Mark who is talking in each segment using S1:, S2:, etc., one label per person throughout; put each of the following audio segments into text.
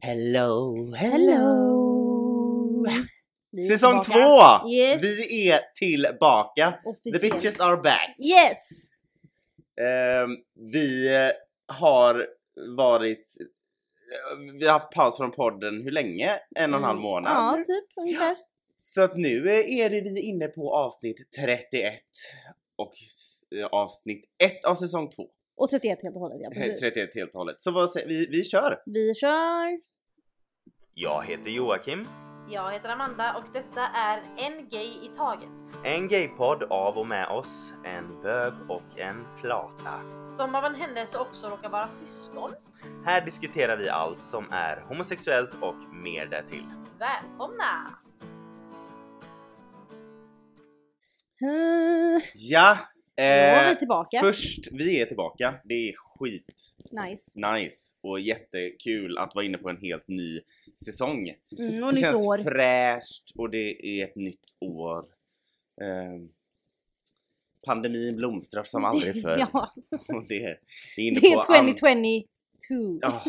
S1: Hello,
S2: Hello! Vi
S1: Säsong
S2: tillbaka.
S1: två!
S2: Yes.
S1: Vi är tillbaka. The
S2: Officiellt.
S1: bitches are back.
S2: Yes!
S1: Ehm, vi eh, har varit... eh, Vi har haft paus från podden hur länge? En och en halv
S2: Mm.
S1: månad?
S2: Ja, typ ungefär.
S1: Så att nu eh, är det vi inne på avsnitt 31 och eh, avsnitt 1 av säsong 2.
S2: Och 31 helt och hållet, ja precis.
S1: 31 helt och hållet. Så vad säger vi? Vi kör!
S2: Vi kör!
S3: Jag heter Joakim.
S4: Jag heter Amanda och detta är En Gay i Taget.
S3: En gaypodd av och med oss, en bög och en flata.
S4: Som av en händelse också råkar vara syskon.
S3: Här diskuterar vi allt som är homosexuellt och mer därtill.
S4: Välkomna!
S2: Uh,
S1: Ja!
S2: då är
S1: Eh,
S2: vi tillbaka.
S1: först, vi är tillbaka. Det är skit
S2: Nice.
S1: nice och jättekul att vara inne på en helt ny säsong.
S2: Mm, och
S1: det
S2: nytt
S1: känns
S2: år.
S1: fräscht och det är ett nytt år. Ehm, pandemin blomstrar som aldrig förr.
S2: ja,
S1: och det, är- det är inne
S2: det är
S1: an-
S2: 2022.
S1: Ja,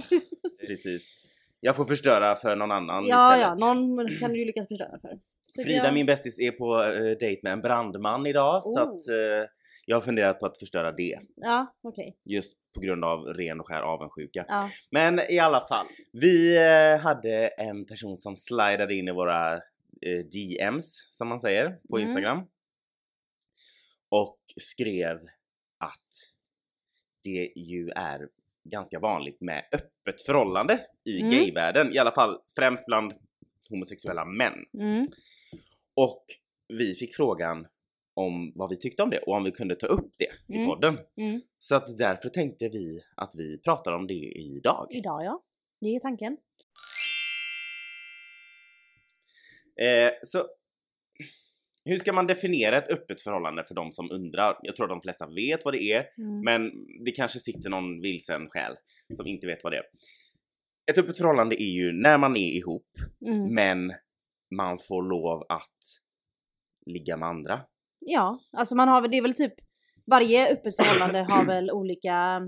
S1: precis. Jag får förstöra för någon annan
S2: ja, ja,
S1: istället.
S2: någon kan du ju lyckas förstöra för. Så
S1: Frida,
S2: jag-
S1: min bästis, är på uh, dejt med en brandman idag så
S2: Oh.
S1: att eh, jag har funderat på att förstöra det.
S2: Ja, okej.
S1: Just på grund av ren och skär avundsjuka.
S2: Ja.
S1: Men i alla fall. Vi eh, hade en person som slidade in i våra eh, DMs som man säger på
S2: Mm.
S1: Instagram. Och skrev att det ju är ganska vanligt med öppet förhållande i
S2: Mm.
S1: gayvärlden. I alla fall främst bland homosexuella män.
S2: Mm.
S1: Och vi fick frågan om vad vi tyckte om det och om vi kunde ta upp det i
S2: Mm.
S1: podden.
S2: Mm.
S1: Så att därför tänkte vi att vi pratar om det idag.
S2: Idag ja. Det är tanken.
S1: Eh, så hur ska man definiera ett öppet förhållande för de som undrar? Jag tror att de flesta vet vad det är,
S2: Mm.
S1: men det kanske sitter någon vilsen själ som inte vet vad det är. Ett öppet förhållande är ju när man är ihop,
S2: Mm.
S1: men man får lov att ligga med andra.
S2: Ja, alltså man har väl, det är väl typ varje öppet förhållande har väl olika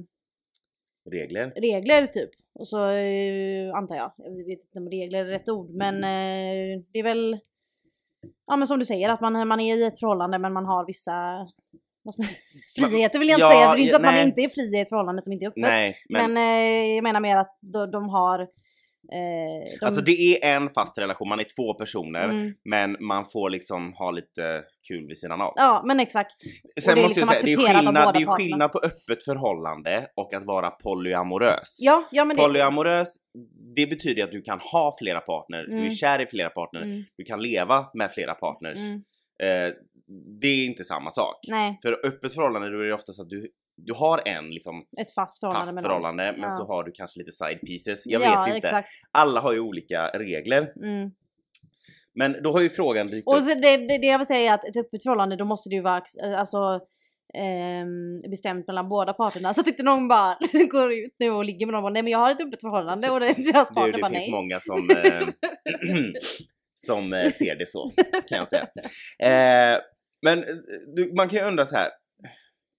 S1: Regler.
S2: regler typ. Och så eh, antar jag, jag vet inte om regler är rätt ord men eh, det är väl Ja men som du säger att man, man är i ett förhållande men man har vissa man, friheter vill jag inte
S1: Ja,
S2: säga för det är inte så att man
S1: nej.
S2: inte är fri i ett förhållande som inte är öppet.
S1: Nej, men,
S2: men eh, jag menar mer att de, de har eh, de,
S1: alltså det är en fast relation, man är två personer,
S2: mm,
S1: men man får liksom ha lite kul vid sidan av.
S2: Ja men exakt.
S1: Sen
S2: det är
S1: måste
S2: liksom
S1: jag säga, det är, skillnad, det är skillnad på öppet förhållande och att vara polyamorös.
S2: Ja, ja men det...
S1: Polyamorös, det betyder att du kan ha flera partner, du är
S2: Mm.
S1: kär i flera partner,
S2: Mm,
S1: du kan leva med flera partners.
S2: mm,
S1: Eh, det är inte samma sak.
S2: nej,
S1: För öppet förhållande då är det oftast att du, du har en liksom
S2: ett fast förhållande
S1: fast förhållande men
S2: Ja.
S1: så har du kanske lite side pieces. Jag
S2: ja,
S1: vet inte.
S2: exakt.
S1: Alla har ju olika regler.
S2: Mm.
S1: Men då har ju frågan dykt
S2: Och
S1: upp.
S2: det, det, det jag vill säga är att ett öppet förhållande då måste det ju vara eh, alltså, ehm, bestämt mellan båda parterna. Så att inte någon bara går ut nu och ligger med någon och bara, nej men jag har ett öppet förhållande och det, deras partner
S1: det
S2: bara
S1: finns
S2: nej.
S1: många som, eh, som eh, ser det så kan jag säga. Eh, men eh, du, man kan ju undra så här.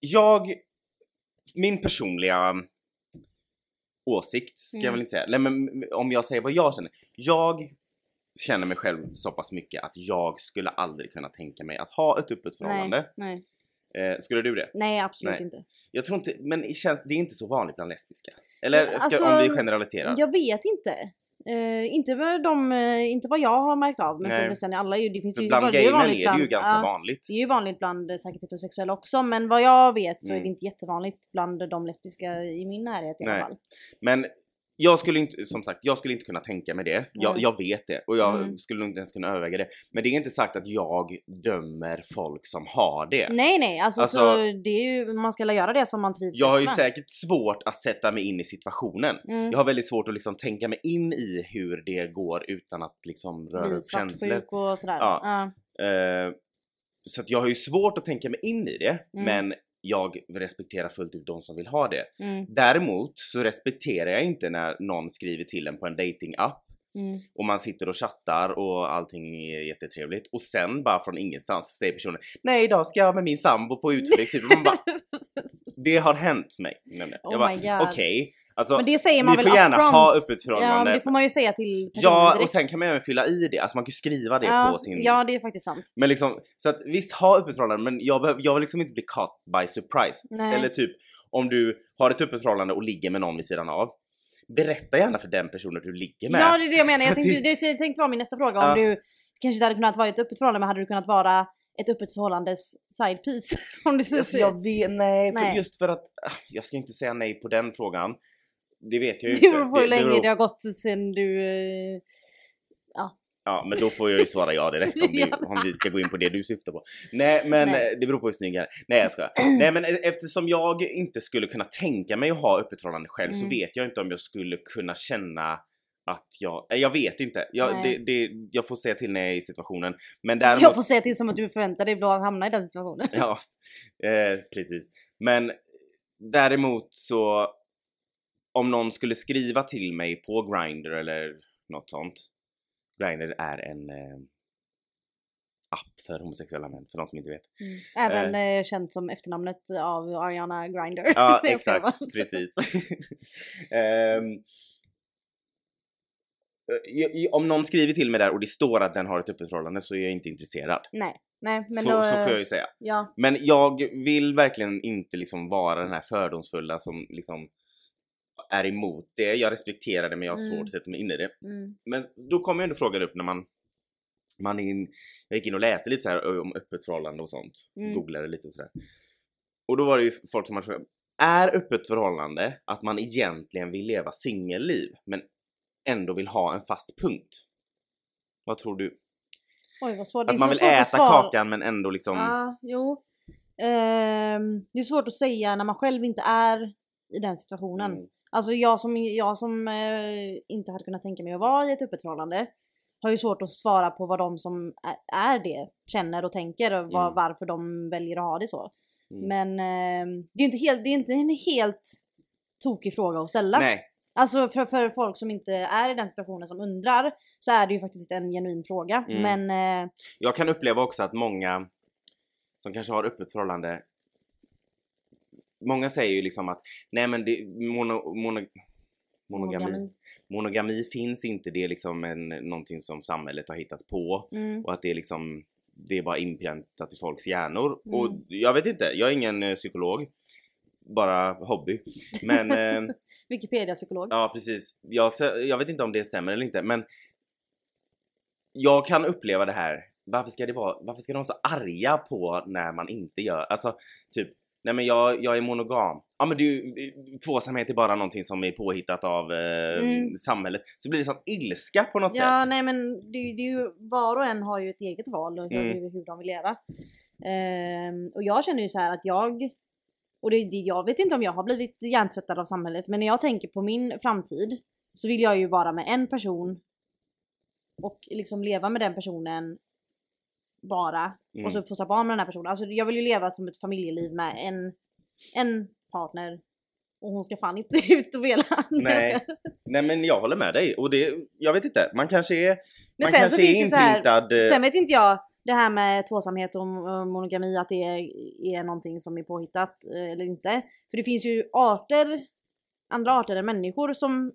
S1: Jag, min personliga åsikt ska jag
S2: Mm.
S1: väl inte säga. Nej, men om jag säger vad jag känner. Jag känner mig själv så pass mycket att jag skulle aldrig kunna tänka mig att ha ett öppet förhållande.
S2: Nej,
S1: Eh, skulle du det?
S2: nej absolut
S1: Nej.
S2: inte.
S1: Jag tror inte, men det, känns, det är inte så vanligt bland lesbiska. Eller ska,
S2: Alltså,
S1: om vi generaliserar.
S2: Jag vet inte. Eh, inte, med de, eh, inte vad jag har märkt av men
S1: Nej.
S2: sen, sen alla är ju, det finns
S1: För
S2: ju
S1: bland
S2: det är ju
S1: gay män är det ju
S2: bland-
S1: ganska
S2: ja,
S1: vanligt.
S2: Det är ju vanligt bland eh, säkert heterosexuella också men vad jag vet så är
S1: Mm.
S2: det inte jättevanligt bland de lesbiska i min närhet i
S1: Nej.
S2: alla fall.
S1: Men jag skulle inte, som sagt, jag skulle inte kunna tänka mig det. Jag, jag vet det och jag
S2: Mm.
S1: skulle inte ens kunna överväga det. Men det är inte sagt att jag dömer folk som har det.
S2: Nej nej, alltså,
S1: Alltså-
S2: så det är ju, man ska göra det som man trivs
S1: Jag har ju
S2: med.
S1: säkert svårt att sätta mig in i situationen.
S2: Mm.
S1: Jag har väldigt svårt att liksom tänka mig in i hur det går utan att liksom röra
S2: Bli
S1: upp känslor.
S2: och sådär.
S1: Ja.
S2: Ja.
S1: Eh, så att jag har ju svårt att tänka mig in i det.
S2: Mm.
S1: Men jag respekterar fullt ut de som vill ha det.
S2: Mm,
S1: Däremot så respekterar jag inte när någon skriver till en på en datingapp
S2: mm.
S1: och man sitter och chattar och allting är jättetrevligt och sen bara från ingenstans säger personen Nej idag ska jag med min sambo på utflykt typ. Och man bara, Det har hänt mig. nämligen.
S2: Oh
S1: jag bara,
S2: my God.
S1: Alltså,
S2: Men det säger man
S1: ni
S2: väl
S1: får gärna
S2: upfront?
S1: ha öppet
S2: Ja,
S1: förhållande.
S2: men det får man ju säga till
S1: Ja,
S2: direkt.
S1: och sen kan man även fylla i det. Alltså man kan ju skriva det
S2: ja,
S1: på sin...
S2: Ja, det är faktiskt sant.
S1: Men liksom, så att visst ha öppet förhållande men jag, behöver, jag vill liksom inte bli caught by surprise.
S2: Nej.
S1: Eller typ om du har ett öppet förhållande och ligger med någon vid sidan av. Berätta gärna för den personen du ligger med.
S2: Ja, det är det jag menar. Jag
S1: För
S2: tänkte,
S1: det-
S2: det tänkte vara min nästa fråga.
S1: Ja.
S2: Om du kanske inte hade kunnat vara i ett öppet förhållande, men hade du kunnat vara ett öppet förhållandes side piece? Om det ser
S1: Alltså,
S2: så
S1: jag vet, nej, för
S2: Nej.
S1: just för att ah, jag ska inte säga nej på den frågan. Det vet jag ju
S2: Det
S1: inte.
S2: beror på hur länge det har gått sen du... eh,
S1: Ja, men då får jag ju svara ja direkt om,
S2: Ja.
S1: om vi ska gå in på det du syftar på. Nej, men
S2: Nej.
S1: eh, det beror på hur snygg jag är. Nej, jag skojar. Nej, men e- eftersom jag inte skulle kunna tänka mig att ha öppet förhållande själv så
S2: Mm.
S1: vet jag inte om jag skulle kunna känna att jag... Jag vet inte. Jag, det, det, jag får säga till när jag är i situationen. Men däremot...
S2: Jag får säga till som att du förväntar dig att hamna i den situationen.
S1: Ja, eh, precis. Men däremot så om någon skulle skriva till mig på Grindr eller något sånt. Grindr är en eh, app för homosexuella män, för de som inte vet.
S2: Även eh, känt som efternamnet av Ariana Grindr.
S1: Ja, exakt. Precis. Eh, i- om någon skriver till mig där och det står att den har ett öppet förhållande så är jag inte intresserad.
S2: Nej, nej men
S1: så,
S2: då...
S1: så får jag ju säga.
S2: Ja,
S1: Men jag vill verkligen inte liksom vara den här fördomsfulla som liksom är emot det. Jag respekterar det men jag har
S2: Mm.
S1: svårt att sätta mig in i det.
S2: mm,
S1: Men då kommer ju ändå frågan upp när man, man är in, jag gick in och läste lite så här om öppet förhållande och sånt.
S2: mm.
S1: Googlade lite och sådär. Och då var det ju folk som hade frågat, är öppet förhållande att man egentligen vill leva singelliv men ändå vill ha en fast punkt? Vad tror du?
S2: Oj vad svårt.
S1: Att man vill äta kakan men ändå liksom...
S2: Ja, jo. Ehm, det är svårt att säga när man själv inte är i den situationen.
S1: Mm.
S2: Alltså jag som, jag som eh, inte hade kunnat tänka mig att vara i ett öppet förhållande har ju svårt att svara på vad de som är, det känner och tänker och vad,
S1: Mm.
S2: varför de väljer att ha det så.
S1: Mm.
S2: Men eh, det är inte, helt, det är inte en helt tokig fråga att ställa.
S1: Nej,
S2: Alltså för, för folk som inte är i den situationen som undrar så är det ju faktiskt en genuin fråga.
S1: Mm.
S2: Men eh,
S1: Jag kan uppleva också att många som kanske har öppet förhållande Många säger ju liksom att nej men det, mono, mono, monogami,
S2: monogami.
S1: monogami finns inte, det är liksom en, någonting som samhället har hittat på
S2: Mm.
S1: och att det är liksom det är bara inpräntat i folks hjärnor.
S2: Mm.
S1: Och jag vet inte, jag är ingen eh, psykolog. Bara hobby. Men eh,
S2: Wikipedia-psykolog.
S1: Ja precis. Jag, jag vet inte om det stämmer eller inte men jag kan uppleva det här. Varför ska det vara, varför ska de vara så arga på när man inte gör, alltså typ Nej men jag, jag är monogam. Ja men du, tvåsamhet är bara någonting som är påhittat av eh,
S2: Mm.
S1: samhället. Så blir det sån ilska på något
S2: Ja,
S1: sätt.
S2: nej men det, det är ju, var och en har ju ett eget val och hur,
S1: Mm.
S2: hur de vill leva. Ehm, och jag känner ju så här att jag, och det, det, jag vet inte om jag har blivit hjärntvättad av samhället, men när jag tänker på min framtid så vill jag ju vara med en person och liksom leva med den personen bara
S1: Mm.
S2: och så pussa barn med den här personen. Alltså jag vill ju leva som ett familjeliv med en, en partner och hon ska fan inte ut och vela.
S1: Nej. Nej men jag håller med dig och det, jag vet inte, man kanske är,
S2: Men
S1: man
S2: sen
S1: kanske
S2: så
S1: är
S2: så här,
S1: inprintad. eh,
S2: Sen vet inte jag det här med tvåsamhet och och monogami att det är, är någonting som är påhittat eh, eller inte. För det finns ju arter, andra arter än människor som,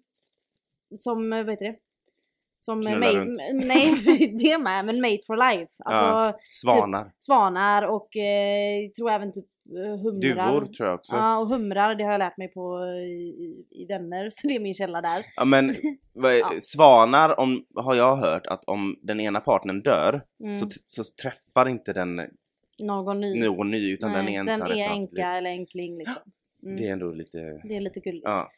S2: som eh, vad heter det? Som made,
S1: runt.
S2: nej det med, men made for life. Alltså
S1: Svanar.
S2: svanar och eh, jag tror även typ eh, humrar.
S1: Duvor tror jag också.
S2: Ja och humrar det har jag lärt mig på eh, i, i vänner så det är min källa där.
S1: Ja men
S2: Ja.
S1: svanar om, har jag hört att om den ena partnern dör
S2: Mm.
S1: så, så träffar inte den
S2: Någon ny.
S1: någon ny utan den är ensam
S2: den är enka eller enkling liksom. Mm.
S1: Det är ändå lite...
S2: Det är lite kul.
S1: Ja.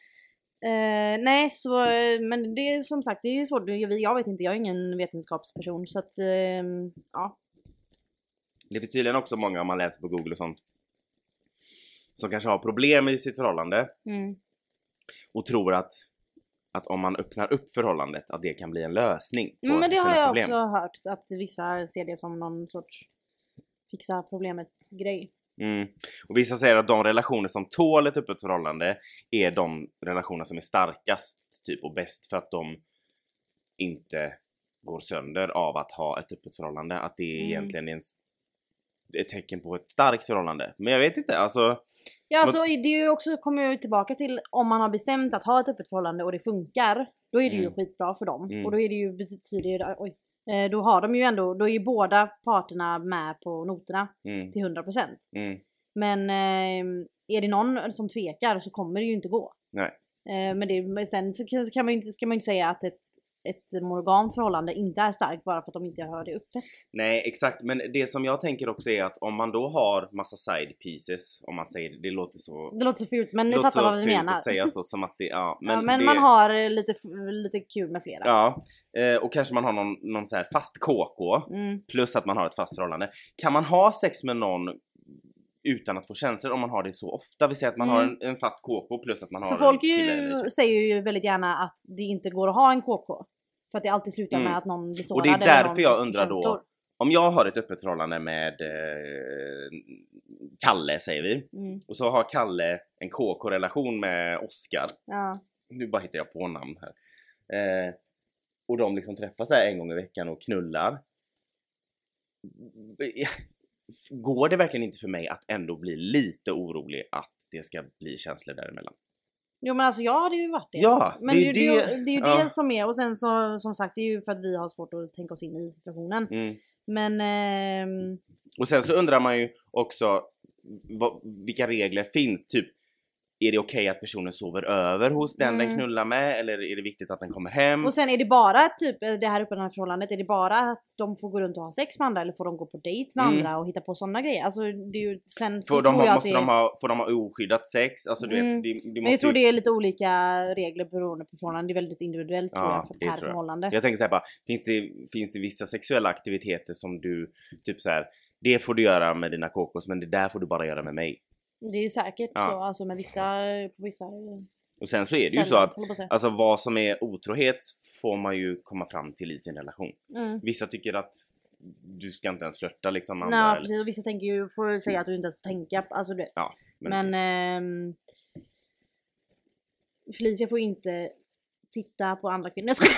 S2: Eh, nej, så, eh, men det är som sagt, det är ju svårt. Jag jag vet inte, jag är ingen vetenskapsperson så att, ehm, ja.
S1: Det finns tydligen också många om man läser på google och sånt som kanske har problem i sitt förhållande
S2: Mm.
S1: och tror att att om man öppnar upp förhållandet att det kan bli en lösning på
S2: Mm, men det har jag
S1: problem.
S2: också hört, att vissa ser det som någon sorts fixa problemet grej.
S1: Mm. Och vissa säger att de relationer som tål ett öppet förhållande är de relationer som är starkast typ och bäst för att de inte går sönder av att ha ett öppet förhållande. Att det
S2: Mm.
S1: egentligen är en, ett tecken på ett starkt förhållande. Men jag vet inte, alltså
S2: Ja, alltså det är ju också, kommer jag ju tillbaka till om man har bestämt att ha ett öppet förhållande och det funkar. Då är det ju
S1: Mm.
S2: skitbra för dem.
S1: Mm.
S2: Och då är det ju, betyder ju, oj, eh, då har de ju ändå, då är ju båda parterna med på noterna
S1: Mm,
S2: till 100%.
S1: mm,
S2: Men eh, är det någon som tvekar så kommer det ju inte gå.
S1: nej.
S2: Eh, men, det, sen så kan man ju inte, ska man ju inte säga att ett, ett förhållande inte är starkt bara för att de inte har det öppet.
S1: Nej exakt, men det som jag tänker också är att om man då har massa side pieces, om man säger det, det låter så...
S2: Det låter så fult men ni fattar vad vi menar.
S1: att säga så som att det, ja. Men,
S2: ja, men
S1: det,
S2: man har eh, lite, lite kul med flera.
S1: Ja, eh, och kanske man har någon, någon så här fast KK
S2: Mm.
S1: plus att man har ett fast förhållande. Kan man ha sex med någon utan att få känslor om man har det så ofta? Vi säger att man har
S2: Mm.
S1: en, en fast KK plus att man har
S2: För folk
S1: en kille
S2: ju, säger ju väldigt gärna att det inte går att ha en KK. För att det alltid slutar
S1: Mm.
S2: med att någon blir
S1: Och
S2: sårad
S1: det är därför jag undrar då,
S2: känslor.
S1: Om jag har ett öppet förhållande med eh, Kalle säger vi,
S2: Mm.
S1: och så har Kalle en KK-relation med Oskar.
S2: Ja.
S1: Nu bara hittar jag på namn här. Eh, och de liksom träffas här en gång i veckan och knullar. Går det verkligen inte för mig att ändå bli lite orolig att det ska bli känslor däremellan?
S2: Jo men alltså jag hade ju varit det.
S1: Ja,
S2: men
S1: det är
S2: det, det,
S1: det-
S2: ju- det är ju
S1: ja.
S2: det som är och sen så som sagt det är ju för att vi har svårt att tänka oss in i situationen.
S1: Mm.
S2: Men ehm,
S1: Och sen så undrar man ju också vad, vilka regler finns? Typ, är det okej att personen sover över hos den den
S2: Mm.
S1: knullar med eller är det viktigt att den kommer hem?
S2: och sen är det bara typ det här öppna förhållandet, är det bara att de får gå runt och ha sex med andra eller får de gå på dejt med
S1: Mm.
S2: andra och hitta på sådana grejer? Alltså det är ju sen
S1: Får de
S2: tror
S1: ha, måste
S2: att det
S1: de ha, får de ha oskyddat sex? Alltså du
S2: Mm.
S1: vet, det, det måste
S2: Men jag tror
S1: ju...
S2: det är lite olika regler beroende på förhållande. Det är väldigt individuellt tror
S1: Ja,
S2: jag för
S1: det jag.
S2: förhållande.
S1: Jag tänker såhär bara, finns det, finns det vissa sexuella aktiviteter som du typ så här. det får du göra med dina kokos men det där får du bara göra med mig.
S2: Det är säkert
S1: Ja.
S2: så, alltså med vissa, på vissa
S1: Och sen så är det ju så att alltså vad som är otrohet får man ju komma fram till i sin relation.
S2: Mm.
S1: Vissa tycker att du ska inte ens flörta liksom andra.
S2: Nej precis, och vissa tänker ju, får ju säga att du inte ens får tänka, alltså du vet.
S1: Ja, men,
S2: Men ehm, Felicia får inte titta på andra kvinnor. Jag skojar.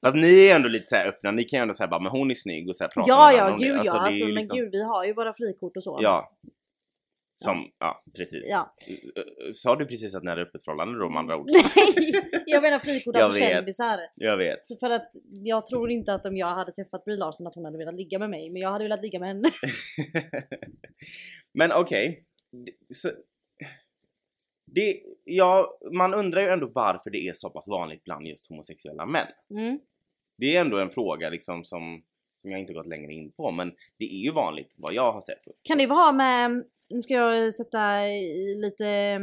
S1: Fast ni är ändå lite så här öppna, ni kan ju ändå säga bara men hon är snygg och så här prata
S2: ja ja gud.
S1: Alltså,
S2: ja, alltså, men
S1: liksom-
S2: gud vi har ju våra frikort och så.
S1: Ja. Som, ja, precis.
S2: Ja.
S1: Sa du precis att ni hade öppet förhållande då med andra ord?
S2: Nej! Jag menar frikort,
S1: Jag
S2: alltså
S1: vet.
S2: kändisar.
S1: Jag vet.
S2: Så för att jag tror inte att om jag hade träffat Brie Larson att hon hade velat ligga med mig, men jag hade velat ligga med henne.
S1: Men okej. Så- Det, ja, man undrar ju ändå varför det är så pass vanligt bland just homosexuella män.
S2: Mm.
S1: Det är ändå en fråga liksom som, som jag inte gått längre in på men det är ju vanligt vad jag har sett.
S2: Kan det ha med, nu ska jag sätta i lite,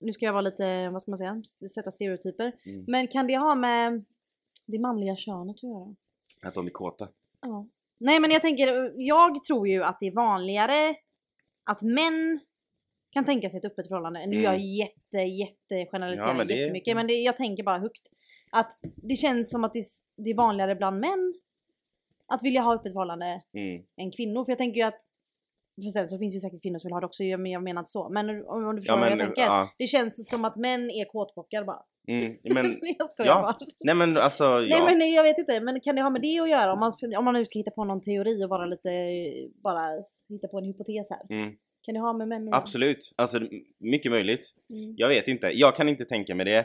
S2: nu ska jag vara lite, vad ska man säga, sätta stereotyper.
S1: Mm.
S2: Men kan det ha med det manliga könet att göra?
S1: Att de är kåta.
S2: Ja. Nej men jag tänker, jag tror ju att det är vanligare att män kan tänka sig ett öppet förhållande. Nu är jag
S1: Mm.
S2: jätte, jätte generaliserar
S1: Ja, men det-
S2: jättemycket men det, jag tänker bara högt. Att det känns som att det, det är vanligare bland män att vilja ha öppet förhållande
S1: Mm.
S2: än kvinnor. För jag tänker ju att, för sen så finns det ju säkert kvinnor som vill ha det också, men jag menar inte så. Men om, om du förstår
S1: Ja,
S2: vad
S1: men,
S2: jag tänker.
S1: ja.
S2: Det känns som att män är kåtbockar bara.
S1: Mm. Men,
S2: jag skojar
S1: ja.
S2: bara.
S1: nej men alltså ja.
S2: Nej men jag vet inte, men kan det ha med det att göra? Om man, om man nu ska hitta på någon teori och vara lite, bara hitta på en hypotes här.
S1: Mm.
S2: Kan det ha med män?
S1: Absolut, alltså mycket möjligt.
S2: Mm.
S1: Jag vet inte, jag kan inte tänka mig det.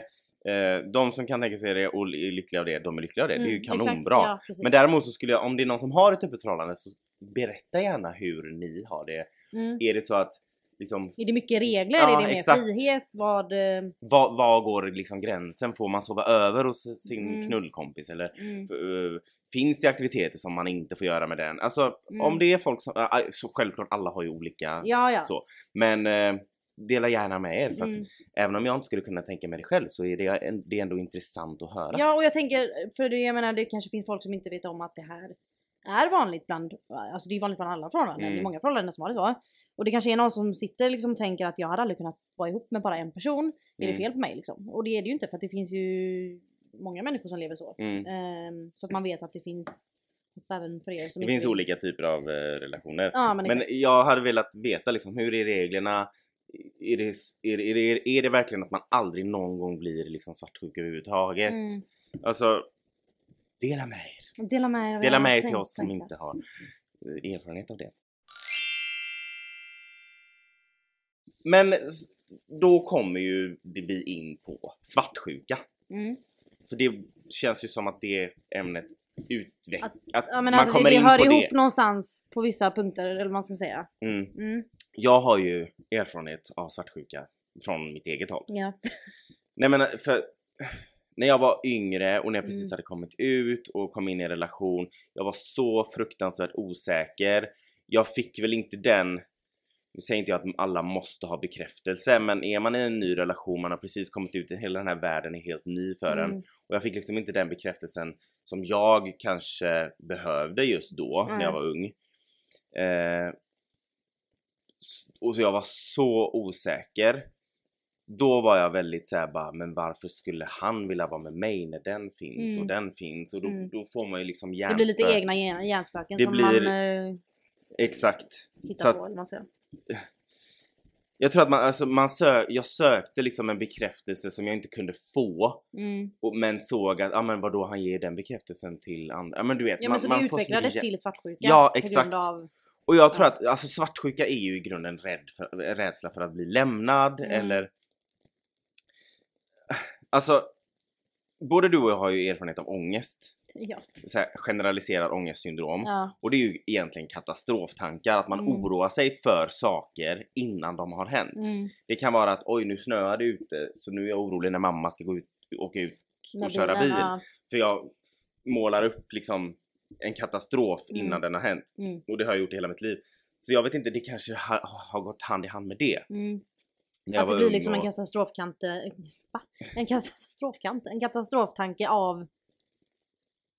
S1: Eh, de som kan tänka sig det och är lyckliga av det, de är lyckliga av det. det är ju
S2: Mm,
S1: kanonbra.
S2: ja.
S1: Men däremot så skulle jag, om det är någon som har ett öppet förhållande så berätta gärna hur ni har det.
S2: Mm.
S1: Är det så att liksom,
S2: Är det mycket regler?
S1: Ja,
S2: är det mer
S1: exakt.
S2: frihet? Vad... eh,
S1: var, var går liksom gränsen? Får man sova över hos sin
S2: Mm.
S1: knullkompis eller
S2: Mm.
S1: Finns det aktiviteter som man inte får göra med den? Alltså
S2: Mm.
S1: om det är folk som, äh, så självklart alla har ju olika
S2: Ja, ja.
S1: så. Men eh, dela gärna med er för att
S2: Mm.
S1: även om jag inte skulle kunna tänka mig det själv så är det, det är ändå intressant att höra.
S2: Ja och jag tänker, för det, jag menar det kanske finns folk som inte vet om att det här är vanligt bland, alltså det är vanligt bland alla förhållanden,
S1: Mm.
S2: det är många förhållanden som har det så. Och det kanske är någon som sitter liksom och tänker att jag hade aldrig kunnat vara ihop med bara en person, är det
S1: Mm.
S2: fel på mig liksom? Och det är det ju inte för att det finns ju många människor som lever så.
S1: Mm.
S2: Ehm, så att man vet att det finns även för er som
S1: Det finns
S2: vill.
S1: olika typer av eh, relationer.
S2: Ja men,
S1: Men jag hade velat veta liksom, hur är reglerna? Är det, är, är, det, är det verkligen att man aldrig någon gång blir liksom svartsjuk överhuvudtaget?
S2: Mm.
S1: Alltså, dela med er.
S2: Dela med er
S1: Dela med er till oss som
S2: tankar.
S1: inte har eh, erfarenhet av det. Men då kommer ju vi in på svartsjuka.
S2: Mm.
S1: För det känns ju som att det ämnet utvecklas. Att,
S2: Ja men
S1: man
S2: att
S1: kommer
S2: det
S1: in
S2: hör
S1: på
S2: ihop
S1: det.
S2: någonstans på vissa punkter eller vad man ska säga.
S1: Mm.
S2: Mm.
S1: Jag har ju erfarenhet av svartsjuka från mitt eget håll.
S2: Ja.
S1: Nej men för när jag var yngre och när jag precis
S2: Mm.
S1: hade kommit ut och kom in i en relation. Jag var så fruktansvärt osäker. Jag fick väl inte den nu säger inte jag att alla måste ha bekräftelse men är man i en ny relation, man har precis kommit ut, hela den här världen är helt ny för en.
S2: Mm.
S1: Och jag fick liksom inte den bekräftelsen som jag kanske behövde just då när jag var ung. Eh, och så jag var så osäker. Då var jag väldigt såhär bara, men varför skulle han vilja vara med mig när den finns
S2: Mm.
S1: och den finns? Och då,
S2: Mm.
S1: då får man ju liksom
S2: Det blir lite egna hjär- hjärnspöken som
S1: blir-
S2: man eh,
S1: Exakt.
S2: hittar
S1: Så att-
S2: på.
S1: Jag tror att man, alltså man sö- jag sökte liksom en bekräftelse som jag inte kunde få.
S2: Mm.
S1: Och, men såg att, ja ah, men vadå han ger den bekräftelsen till andra. Ja men du vet.
S2: Ja
S1: man,
S2: men så
S1: man
S2: det utvecklades till svartsjuka
S1: Ja, exakt.
S2: av...
S1: Och jag tror att, alltså svartsjuka är ju i grunden rädd för, rädsla för att bli lämnad
S2: Mm.
S1: eller... Alltså, både du och jag har ju erfarenhet av ångest.
S2: Ja.
S1: Så här, generaliserad ångestsyndrom.
S2: ja.
S1: Och det är ju egentligen katastroftankar, att man
S2: Mm.
S1: oroar sig för saker innan de har hänt.
S2: Mm.
S1: Det kan vara att oj nu snöar det ute så nu är jag orolig när mamma ska gå ut, åka ut
S2: Med
S1: och köra
S2: bilen,
S1: bil.
S2: ja.
S1: För jag målar upp liksom en katastrof
S2: Mm.
S1: innan den har hänt.
S2: Mm.
S1: Och det har jag gjort i hela mitt liv. Så jag vet inte, det kanske har, har gått hand i hand med det.
S2: Mm.
S1: Jag
S2: Att det blir liksom en
S1: och-
S2: eh, Va? En katastrofkant? En katastroftanke av